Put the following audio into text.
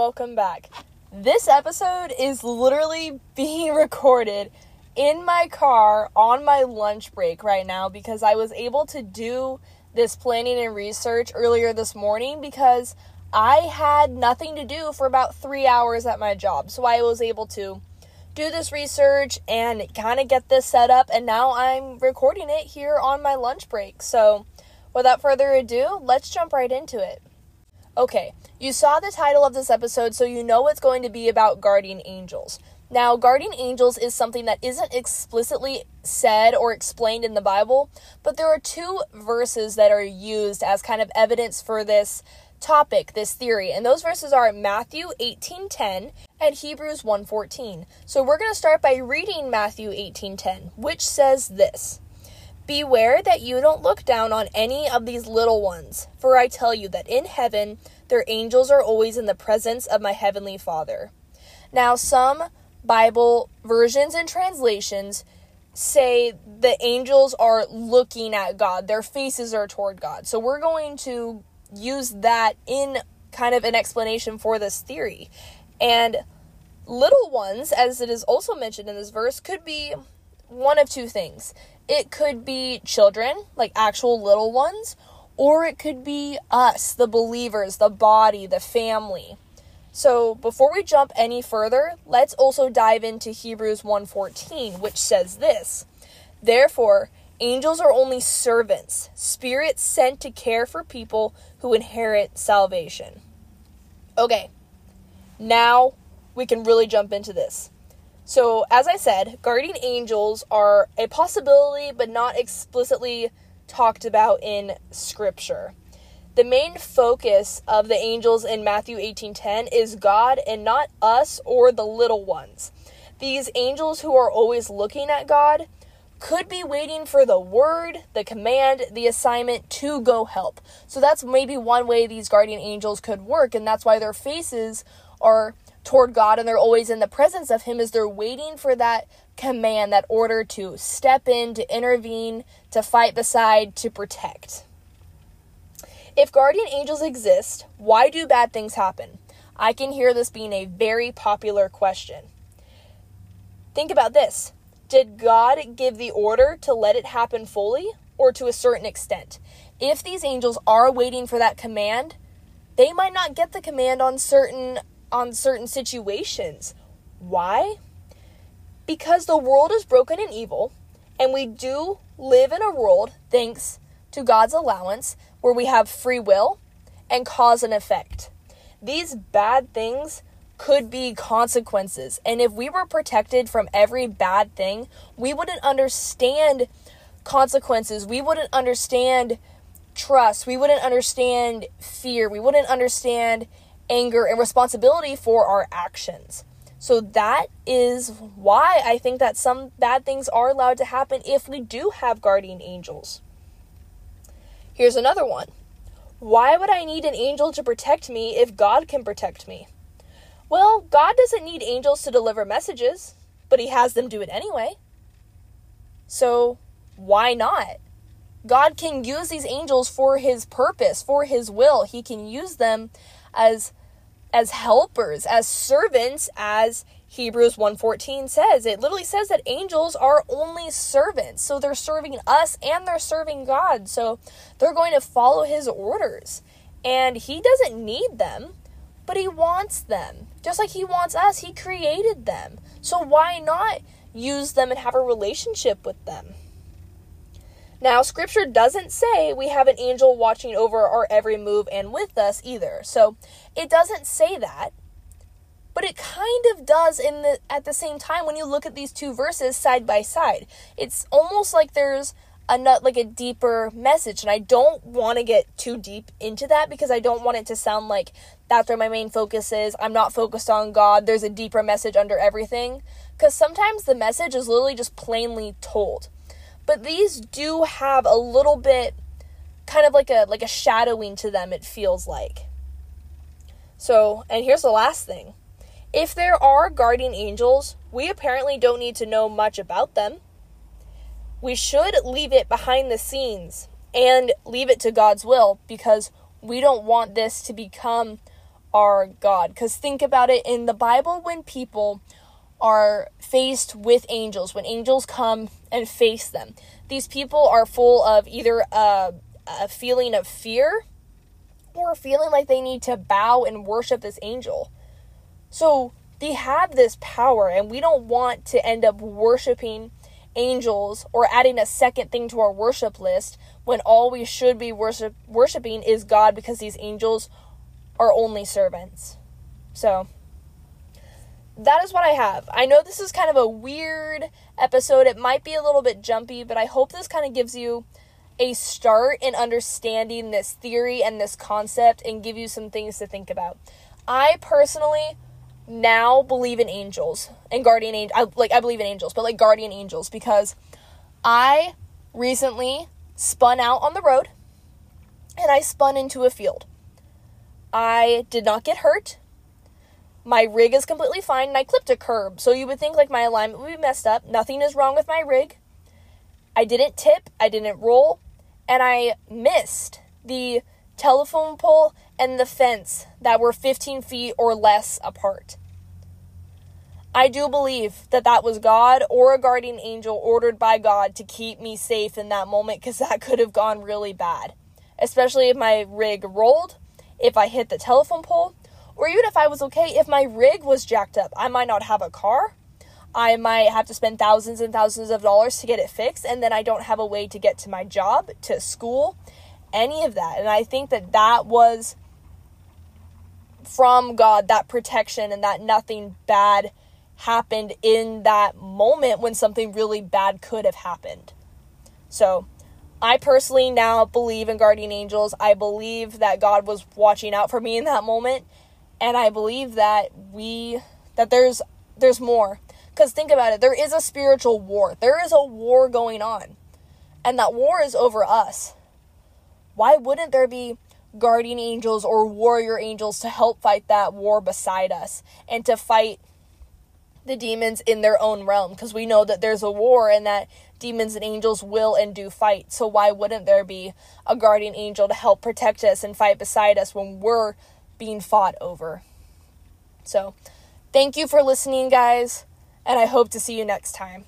welcome back. This episode is literally being recorded in my car on my lunch break right now because I was able to do this planning and research earlier this morning because I had nothing to do for about three hours at my job. So I was able to do this research and kind of get this set up, and now I'm recording it here on my lunch break. So without further ado, let's jump right into it. Okay, you saw the title of this episode, so you know it's going to be about guardian angels. Now, guardian angels is something that isn't explicitly said or explained in the Bible, but there are two verses that are used as kind of evidence for this topic, this theory. And those verses are Matthew 18:10 and Hebrews 1:14. So we're going to start by reading Matthew 18:10, which says this: Beware that you don't look down on any of these little ones, for I tell you that in heaven their angels are always in the presence of my heavenly Father. Now, some Bible versions and translations say the angels are looking at God, their faces are toward God. So we're going to use that in kind of an explanation for this theory. And little ones, as it is also mentioned in this verse, could be one of two things. It could be children, like actual little ones, or it could be us, the believers, the body, the family. So, before we jump any further, let's also dive into Hebrews 1:14, which says this: Therefore, angels are only servants, spirits sent to care for people who inherit salvation. Okay. Now we can really jump into this. So, as I said, guardian angels are a possibility but not explicitly talked about in scripture. The main focus of the angels in Matthew 18:10 is God and not us or the little ones. These angels who are always looking at God could be waiting for the word, the command, the assignment to go help. So that's maybe one way these guardian angels could work and that's why their faces are toward God and they're always in the presence of Him is they're waiting for that command, that order to step in, to intervene, to fight beside, to protect. If guardian angels exist, why do bad things happen? I can hear this being a very popular question. Think about this Did God give the order to let it happen fully or to a certain extent? If these angels are waiting for that command, they might not get the command on certain on certain situations. Why? Because the world is broken and evil, and we do live in a world, thanks to God's allowance, where we have free will and cause and effect. These bad things could be consequences. And if we were protected from every bad thing, we wouldn't understand consequences. We wouldn't understand trust. We wouldn't understand fear. We wouldn't understand anger, and responsibility for our actions. So that is why I think that some bad things are allowed to happen if we do have guardian angels. Here's another one. Why would I need an angel to protect me if God can protect me? Well, God doesn't need angels to deliver messages, but He has them do it anyway. So, why not? God can use these angels for His purpose, for His will. He can use them as as helpers, as servants, as Hebrews 1:14 says. It literally says that angels are only servants. So they're serving us and they're serving God. So they're going to follow his orders. And he doesn't need them, but he wants them. Just like he wants us, he created them. So why not use them and have a relationship with them? Now, scripture doesn't say we have an angel watching over our every move and with us either. So, it doesn't say that. But it kind of does in the at the same time when you look at these two verses side by side. It's almost like there's a nut like a deeper message and I don't want to get too deep into that because I don't want it to sound like that's where my main focus is. I'm not focused on God. There's a deeper message under everything cuz sometimes the message is literally just plainly told but these do have a little bit kind of like a like a shadowing to them it feels like. So and here's the last thing. If there are guardian angels we apparently don't need to know much about them. We should leave it behind the scenes and leave it to God's will because we don't want this to become our God. Because think about it in the Bible, when people are faced with angels, when angels come and face them, these people are full of either a, a feeling of fear or a feeling like they need to bow and worship this angel. So they have this power, and we don't want to end up worshiping angels or adding a second thing to our worship list when all we should be worship worshiping is God because these angels are only servants. So that is what I have. I know this is kind of a weird episode. It might be a little bit jumpy, but I hope this kind of gives you a start in understanding this theory and this concept and give you some things to think about. I personally now believe in angels and guardian angels. Like I believe in angels, but like guardian angels because I recently spun out on the road and I spun into a field. I did not get hurt. My rig is completely fine and I clipped a curb. So you would think like my alignment would be messed up. Nothing is wrong with my rig. I didn't tip, I didn't roll, and I missed the telephone pole and the fence that were 15 feet or less apart. I do believe that that was God or a guardian angel ordered by God to keep me safe in that moment because that could have gone really bad. Especially if my rig rolled, if I hit the telephone pole, or even if I was okay, if my rig was jacked up. I might not have a car. I might have to spend thousands and thousands of dollars to get it fixed, and then I don't have a way to get to my job, to school, any of that. And I think that that was from God, that protection, and that nothing bad happened in that moment when something really bad could have happened. So, I personally now believe in guardian angels. I believe that God was watching out for me in that moment, and I believe that we that there's there's more. Cuz think about it, there is a spiritual war. There is a war going on. And that war is over us. Why wouldn't there be guardian angels or warrior angels to help fight that war beside us and to fight the demons in their own realm because we know that there's a war and that demons and angels will and do fight. So why wouldn't there be a guardian angel to help protect us and fight beside us when we're being fought over? So, thank you for listening, guys, and I hope to see you next time.